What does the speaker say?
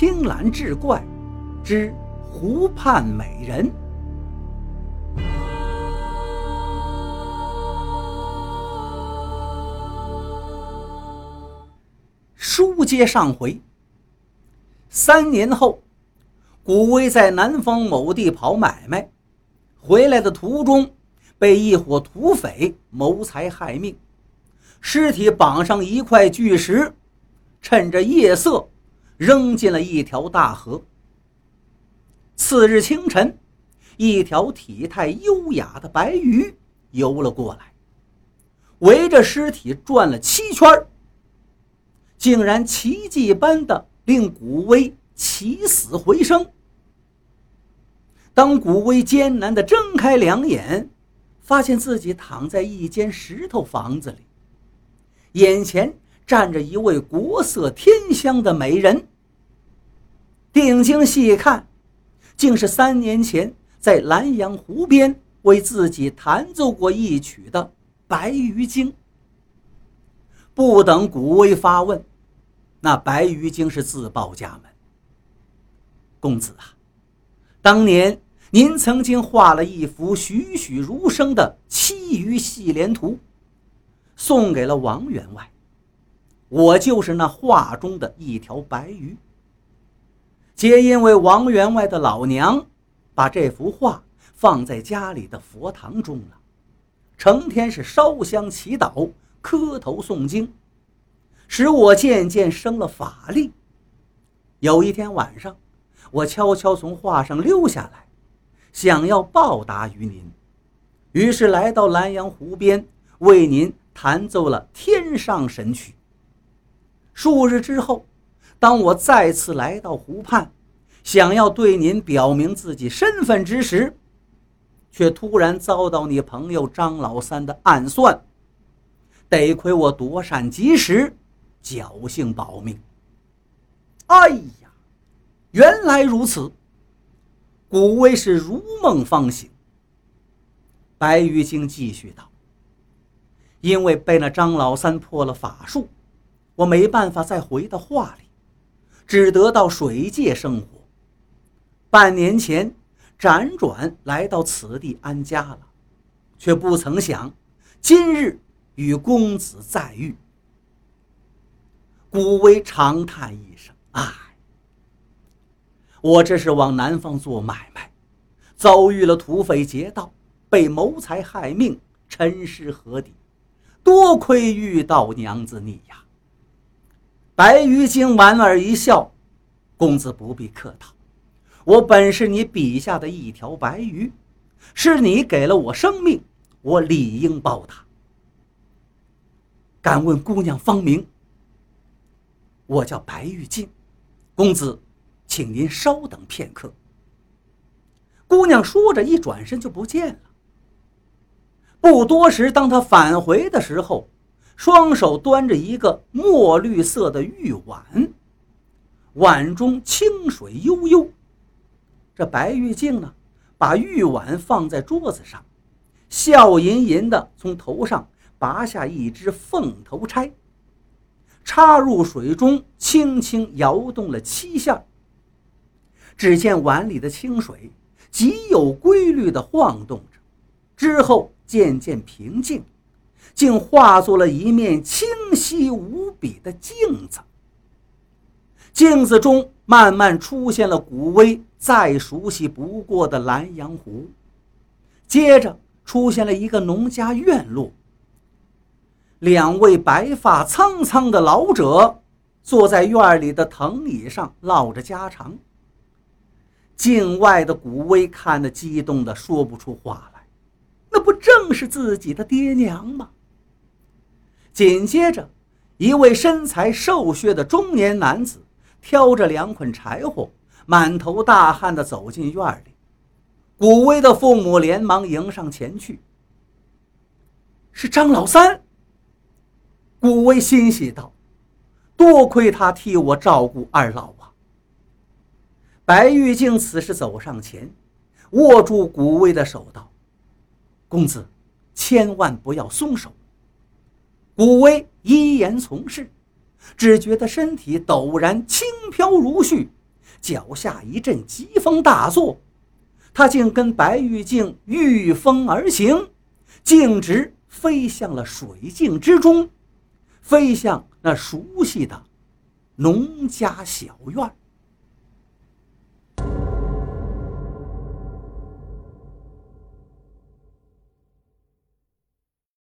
青蓝志怪之湖畔美人。书接上回，三年后，古威在南方某地跑买卖，回来的途中被一伙土匪谋财害命，尸体绑上一块巨石，趁着夜色扔进了一条大河。次日清晨，一条体态优雅的白鱼游了过来，围着尸体转了七圈。竟然奇迹般的令古威起死回生。当古威艰难的睁开两眼，发现自己躺在一间石头房子里，眼前站着一位国色天香的美人。定睛细看，竟是三年前在兰阳湖边为自己弹奏过一曲的白鱼精。不等古威发问。那白鱼精是自报家门。公子啊，当年您曾经画了一幅栩栩如生的七鱼戏莲图，送给了王员外。我就是那画中的一条白鱼。皆因为王员外的老娘把这幅画放在家里的佛堂中了，成天是烧香祈祷、磕头诵经。使我渐渐生了法力。有一天晚上，我悄悄从画上溜下来，想要报答于您，于是来到兰阳湖边，为您弹奏了天上神曲。数日之后，当我再次来到湖畔，想要对您表明自己身份之时，却突然遭到你朋友张老三的暗算。得亏我躲闪及时。侥幸保命。哎呀，原来如此！古威是如梦方醒。白玉京继续道：“因为被那张老三破了法术，我没办法再回到画里，只得到水界生活。半年前辗转来到此地安家了，却不曾想今日与公子再遇。”古威长叹一声：“唉，我这是往南方做买卖，遭遇了土匪劫道，被谋财害命，沉尸河底。多亏遇到娘子你呀！”白鱼精莞尔一笑：“公子不必客套，我本是你笔下的一条白鱼，是你给了我生命，我理应报答。敢问姑娘芳名？”我叫白玉净，公子，请您稍等片刻。姑娘说着，一转身就不见了。不多时，当她返回的时候，双手端着一个墨绿色的玉碗，碗中清水悠悠。这白玉净呢，把玉碗放在桌子上，笑吟吟的从头上拔下一只凤头钗。插入水中，轻轻摇动了七下。只见碗里的清水极有规律地晃动着，之后渐渐平静，竟化作了一面清晰无比的镜子。镜子中慢慢出现了古威再熟悉不过的蓝阳湖，接着出现了一个农家院落。两位白发苍苍的老者坐在院里的藤椅上唠着家常。境外的古威看得激动的说不出话，正是自己的爹娘吗？紧接着，一位身材瘦削的中年男子挑着两捆柴火，满头大汗的走进院里。古威的父母连忙迎上前去：“是张老三。”古威欣喜道：“多亏他替我照顾二老啊！”白玉净此时走上前，握住古威的手道：“公子，千万不要松手。”古威依言从事，只觉得身体陡然轻飘如絮，脚下一阵疾风大作，他竟跟白玉镜御风而行，径直飞向了水镜之中，飞向那熟悉的农家小院。